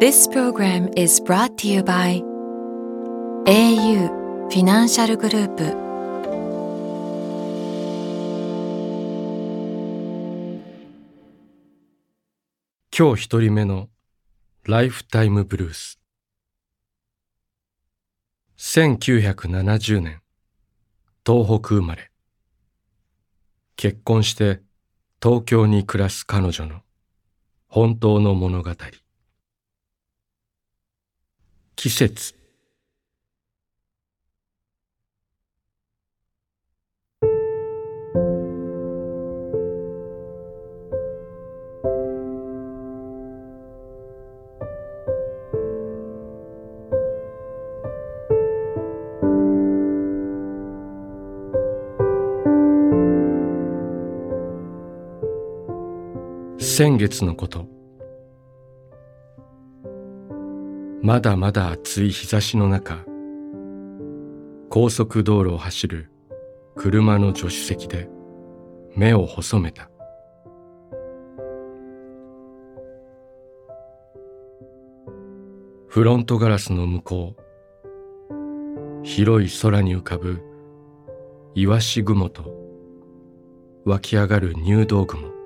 This program is brought to you by au フィナンシャルグループ今日一人目のライフタイムブルース1970年東北生まれ結婚して東京に暮らす彼女の本当の物語季節。先月のこと。まだまだ暑い日差しの中高速道路を走る車の助手席で目を細めた。フロントガラスの向こう広い空に浮かぶイワシ雲と湧き上がる入道雲。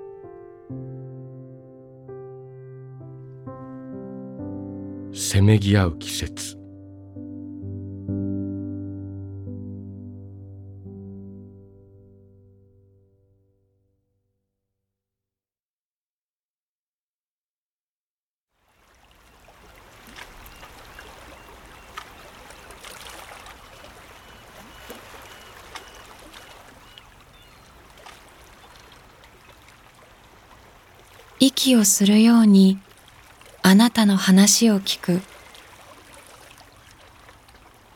せめぎ合う季節。息をするようにあなたの話を聞く。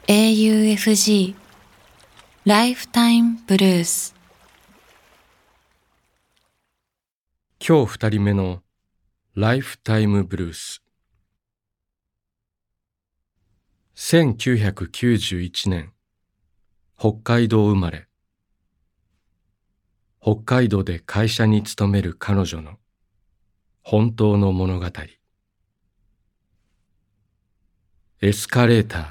AUFG ライフタイムブルース今日二人目のライフタイムブルース1991年。北海道生まれ。北海道で会社に勤める彼女の本当の物語。エスカレーター。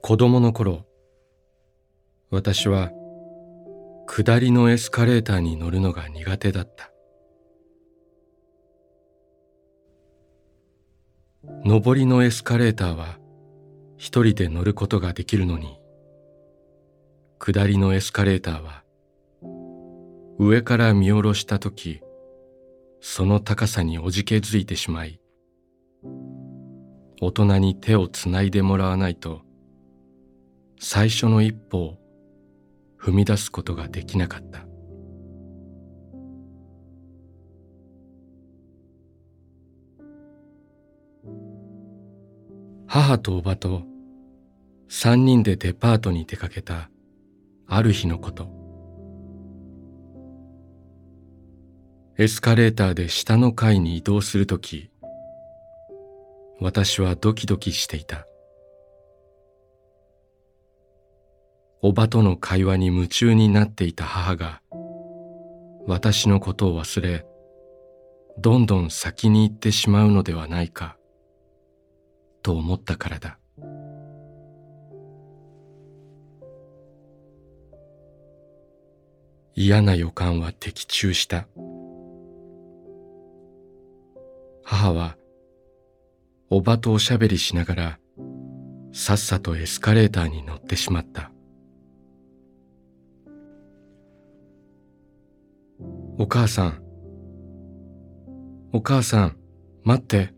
子供の頃私は下りのエスカレーターに乗るのが苦手だった。上りのエスカレーターは一人で乗ることができるのに下りのエスカレーターは上から見下ろした時その高さにおじけづいてしまい大人に手をつないでもらわないと最初の一歩を踏み出すことができなかった。母とおばと三人でデパートに出かけたある日のこと。エスカレーターで下の階に移動するとき私はドキドキしていた。おばとの会話に夢中になっていた母が私のことを忘れどんどん先に行ってしまうのではないかと思ったからだ。嫌な予感は的中した。母はおばとおしゃべりしながらさっさとエスカレーターに乗ってしまった。お母さんお母さん待って。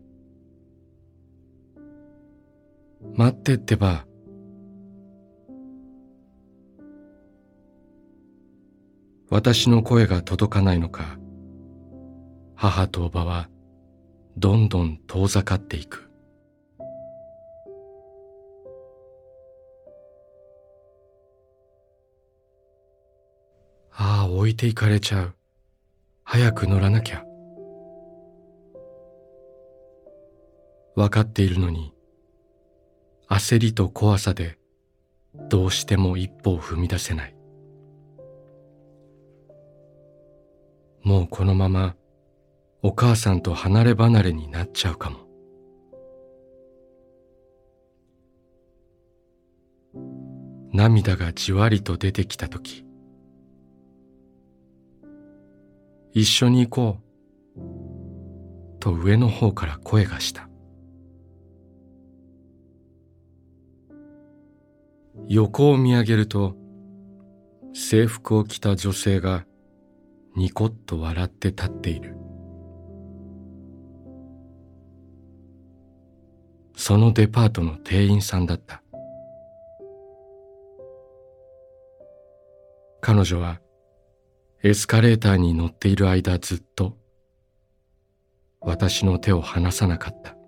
待ってってば私の声が届かないのか。母とおばはどんどん遠ざかっていく。ああ置いていかれちゃう。早く乗らなきゃ。分かっているのに焦りと怖さでどうしても一歩を踏み出せない。もうこのままお母さんと離れ離れになっちゃうかも。涙がじわりと出てきた時一緒に行こうと上の方から声がした。横を見上げると制服を着た女性がニコッと笑って立っている。そのデパートの店員さんだった。彼女はエスカレーターに乗っている間ずっと私の手を離さなかった。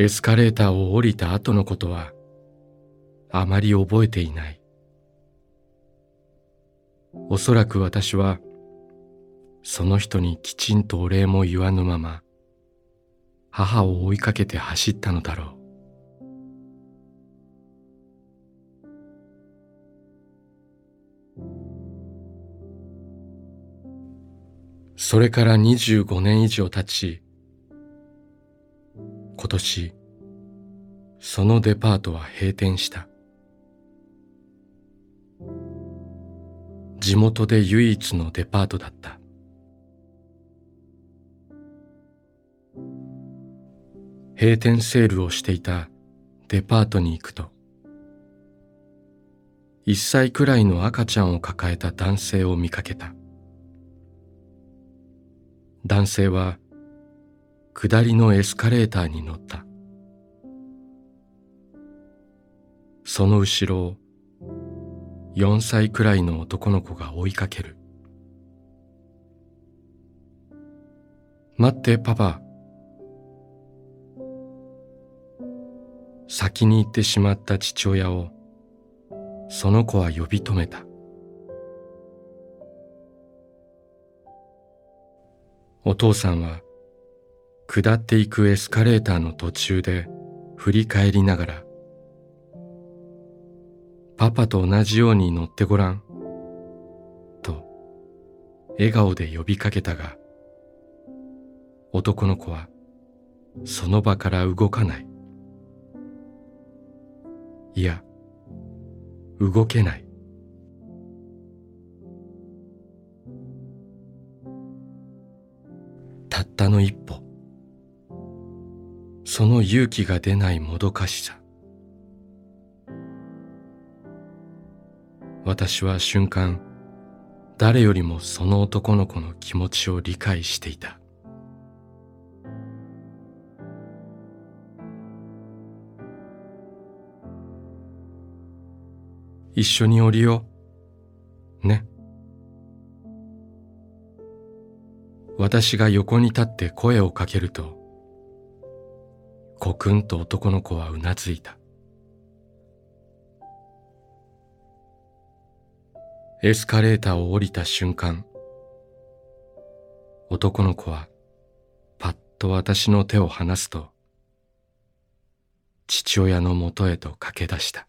エスカレーターを降りた後のことはあまり覚えていない。おそらく私はその人にきちんとお礼も言わぬまま母を追いかけて走ったのだろう。それから25年以上経ち今年そのデパートは閉店した。地元で唯一のデパートだった。閉店セールをしていたデパートに行くと1歳くらいの赤ちゃんを抱えた男性を見かけた。男性は下りのエスカレーターに乗った。その後ろを4歳くらいの男の子が追いかける。待ってパパ。先に行ってしまった父親をその子は呼び止めた。お父さんは下っていくエスカレーターの途中で振り返りながらパパと同じように乗ってごらんと笑顔で呼びかけたが男の子はその場から動かない。いや動けない。たったの一歩。その勇気が出ないもどかしさ。私は瞬間誰よりもその男の子の気持ちを理解していた。一緒に降りよう。ね。私が横に立って声をかけるとコクンと男の子はうなずいた。エスカレーターを降りた瞬間男の子はパッと私の手を離すと父親のもとへと駆け出した。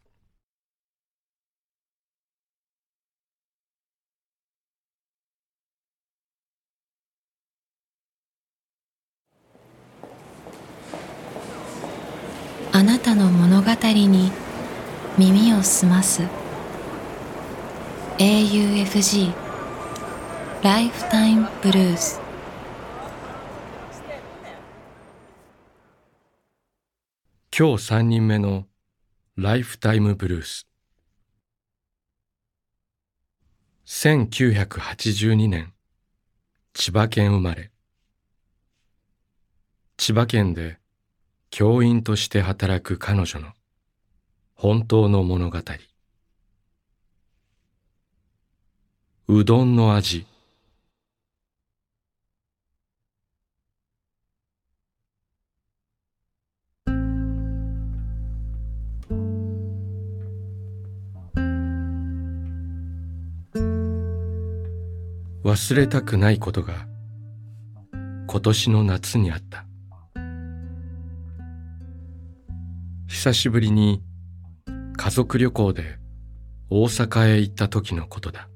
あなたの物語に耳を澄ます。AUFG ライフタイムブルース今日三人目のライフタイムブルース1982年千葉県生まれ。千葉県で教員として働く彼女の本当の物語。うどんの味。忘れたくないことが今年の夏にあった。久しぶりに家族旅行で大阪へ行った時のことだ。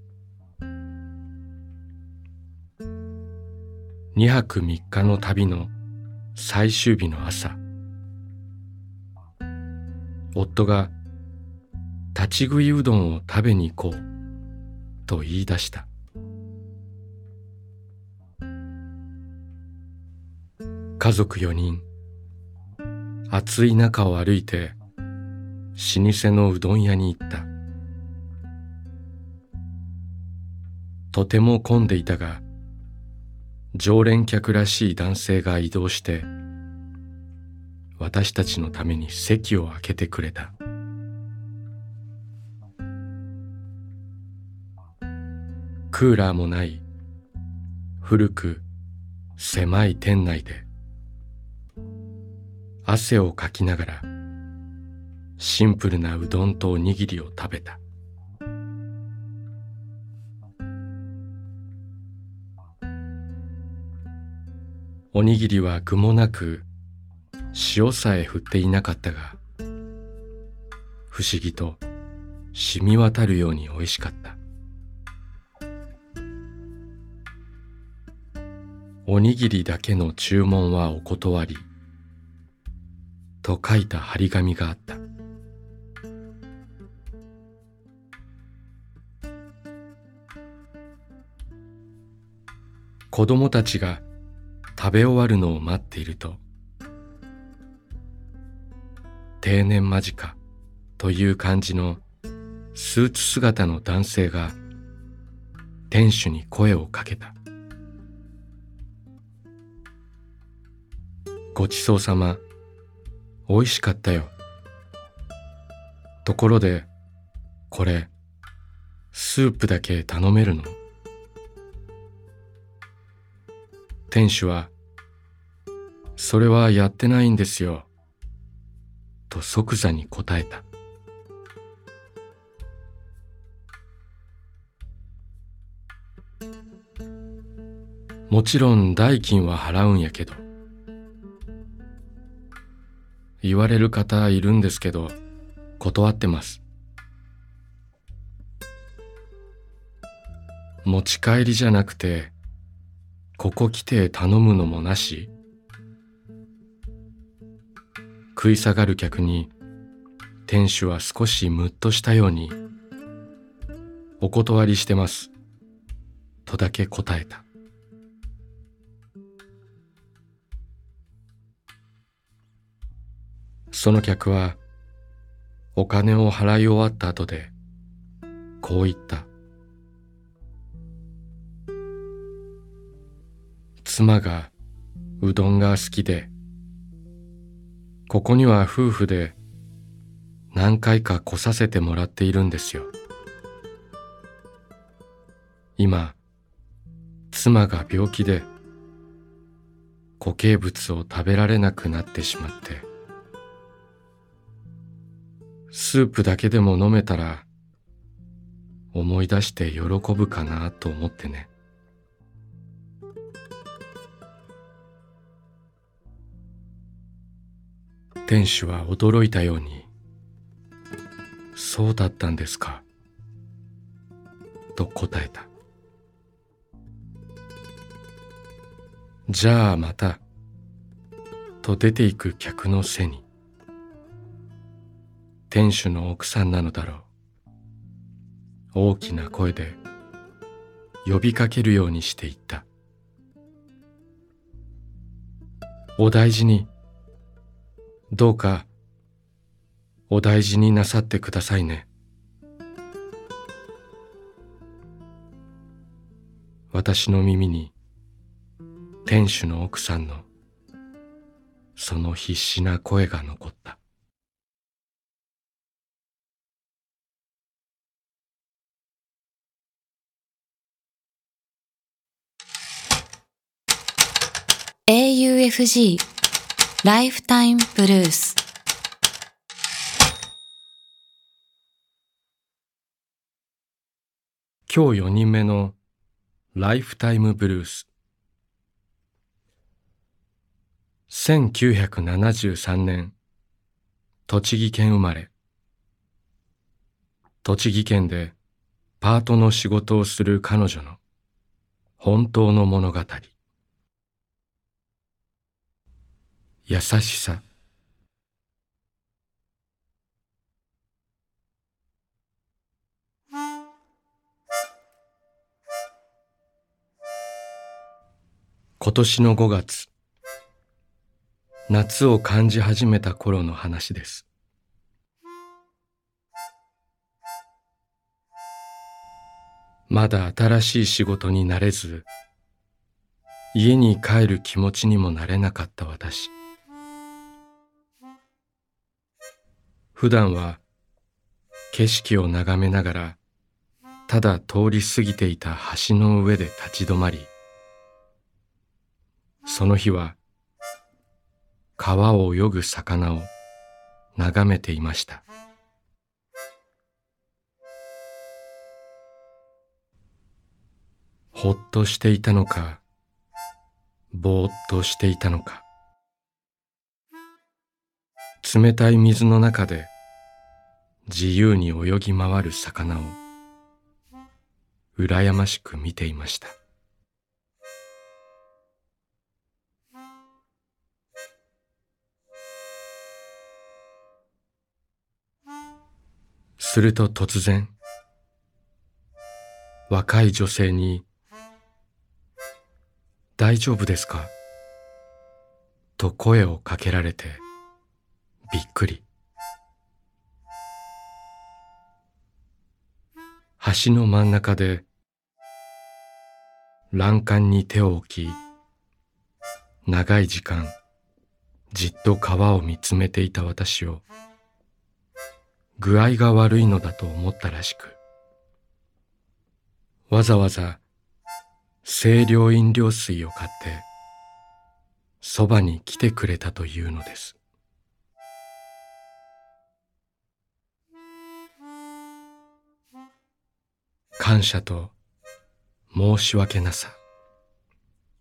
2泊3日の旅の最終日の朝夫が立ち食いうどんを食べに行こうと言い出した。家族4人暑い中を歩いて老舗のうどん屋に行った。とても混んでいたが常連客らしい男性が移動して私たちのために席を空けてくれた。クーラーもない古く狭い店内で汗をかきながらシンプルなうどんとおにぎりを食べた。おにぎりは具もなく塩さえ振っていなかったが不思議と染み渡るように美味しかった。おにぎりだけの注文はお断り。と書いた張り紙があった。子供たちが食べ終わるのを待っていると定年間近という感じのスーツ姿の男性が店主に声をかけた。ごちそうさま。美味しかったよ。ところで、これ、スープだけ頼めるの？店主は、それはやってないんですよ。と即座に答えた。もちろん代金は払うんやけど、言われる方いるんですけど断ってます。持ち帰りじゃなくてここ来て頼むのもなし。食い下がる客に店主は少しムッとしたようにお断りしてます。とだけ答えた。その客はお金を払い終わった後でこう言った。妻がうどんが好きでここには夫婦で何回か来させてもらっているんですよ。今妻が病気で固形物を食べられなくなってしまって。スープだけでも飲めたら思い出して喜ぶかなと思ってね。店主は驚いたように「そうだったんですか」と答えた「じゃあまた」と出ていく客の背に店主の奥さんなのだろう。大きな声で呼びかけるようにして言った。お大事に。どうかお大事になさってくださいね。私の耳に店主の奥さんのその必死な声が残った「AUFG ライフタイムブルース」今日4人目のライフタイムブルース。1973年栃木県生まれ。栃木県でパートの仕事をする彼女の本当の物語。優しさ。今年の5月夏を感じ始めた頃の話です。まだ新しい仕事になれず家に帰る気持ちにもなれなかった私。普段は景色を眺めながらただ通り過ぎていた橋の上で立ち止まりその日は川を泳ぐ魚を眺めていました。ほっとしていたのかぼーっとしていたのか。冷たい水の中で自由に泳ぎ回る魚を羨ましく見ていましたすると突然若い女性に「大丈夫ですか?」と声をかけられてびっくり橋の真ん中で欄干に手を置き長い時間じっと川を見つめていた私を具合が悪いのだと思ったらしくわざわざ清涼飲料水を買ってそばに来てくれたというのです。感謝と申し訳なさ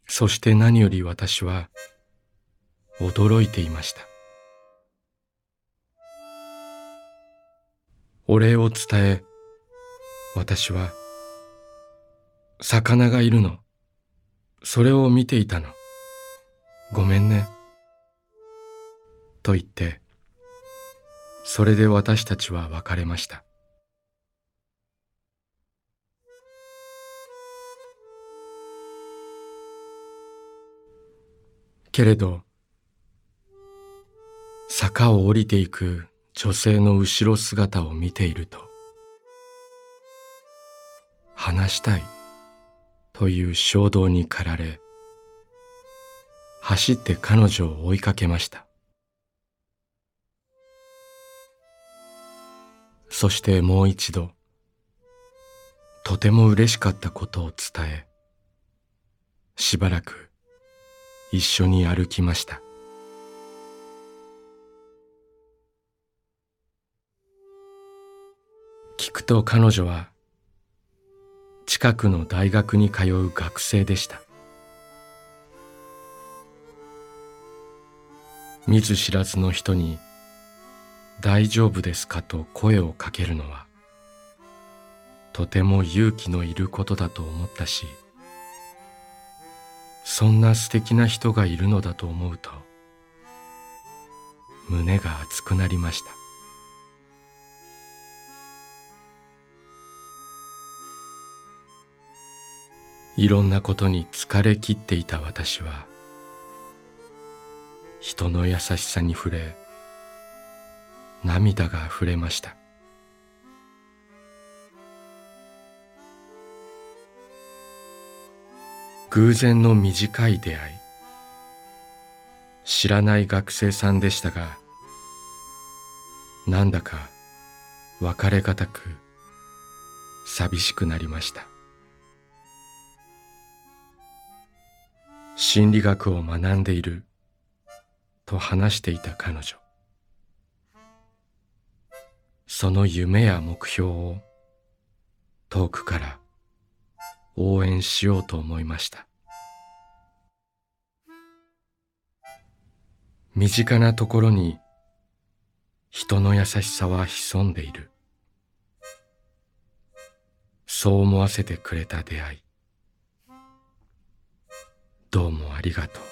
そして何より私は驚いていましたお礼を伝え、私は、魚がいるの。それを見ていたの。ごめんね。と言って、それで私たちは別れました。けれど、坂を降りていく女性の後ろ姿を見ていると話したいという衝動に駆られ走って彼女を追いかけました。そしてもう一度とても嬉しかったことを伝えしばらく一緒に歩きました聞くと彼女は近くの大学に通う学生でした見ず知らずの人に「大丈夫ですか?」と声をかけるのはとても勇気のいることだと思ったしそんな素敵な人がいるのだと思うと胸が熱くなりました。いろんなことに疲れきっていた私は人の優しさに触れ涙が溢れました。偶然の短い出会い。知らない学生さんでしたがなんだか別れがたく寂しくなりました。心理学を学んでいると話していた彼女。その夢や目標を遠くから応援しようと思いました。身近なところに人の優しさは潜んでいる。そう思わせてくれた出会い。どうもありがとう。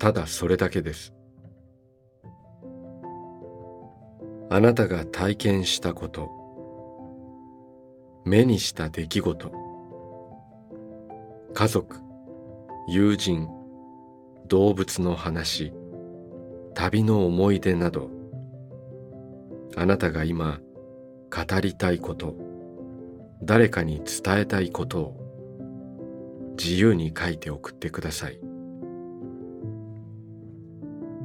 ただそれだけです。あなたが体験したこと。目にした出来事。家族友人動物の話。旅の思い出など。あなたが今語りたいこと。誰かに伝えたいことを。自由に書いて送ってください。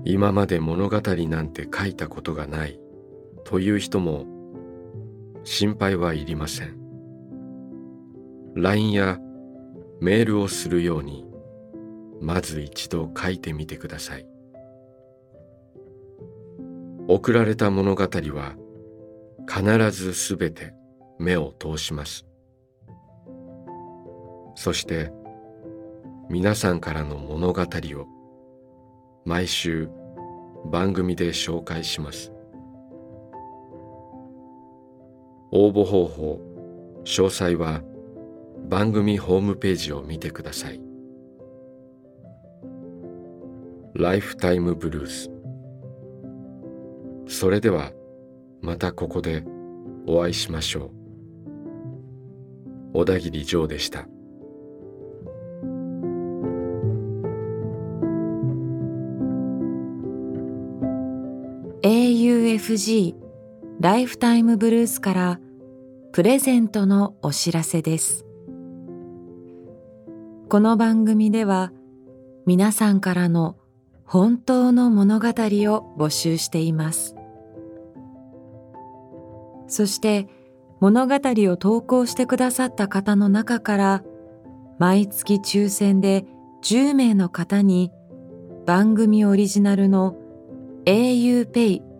今まで物語なんて書いたことがないという人も心配はいりません。LINE やメールをするようにまず一度書いてみてください。送られた物語は必ずすべて目を通します。そして皆さんからの物語を毎週番組で紹介します。応募方法詳細は番組ホームページを見てください。ライフタイムブルース。それではまたここでお会いしましょう。小田切ジョーでした。FG ライフタイムブルースからプレゼントのお知らせです。この番組では皆さんからの本当の物語を募集しています。そして物語を投稿してくださった方の中から毎月抽選で10名の方に番組オリジナルの auPay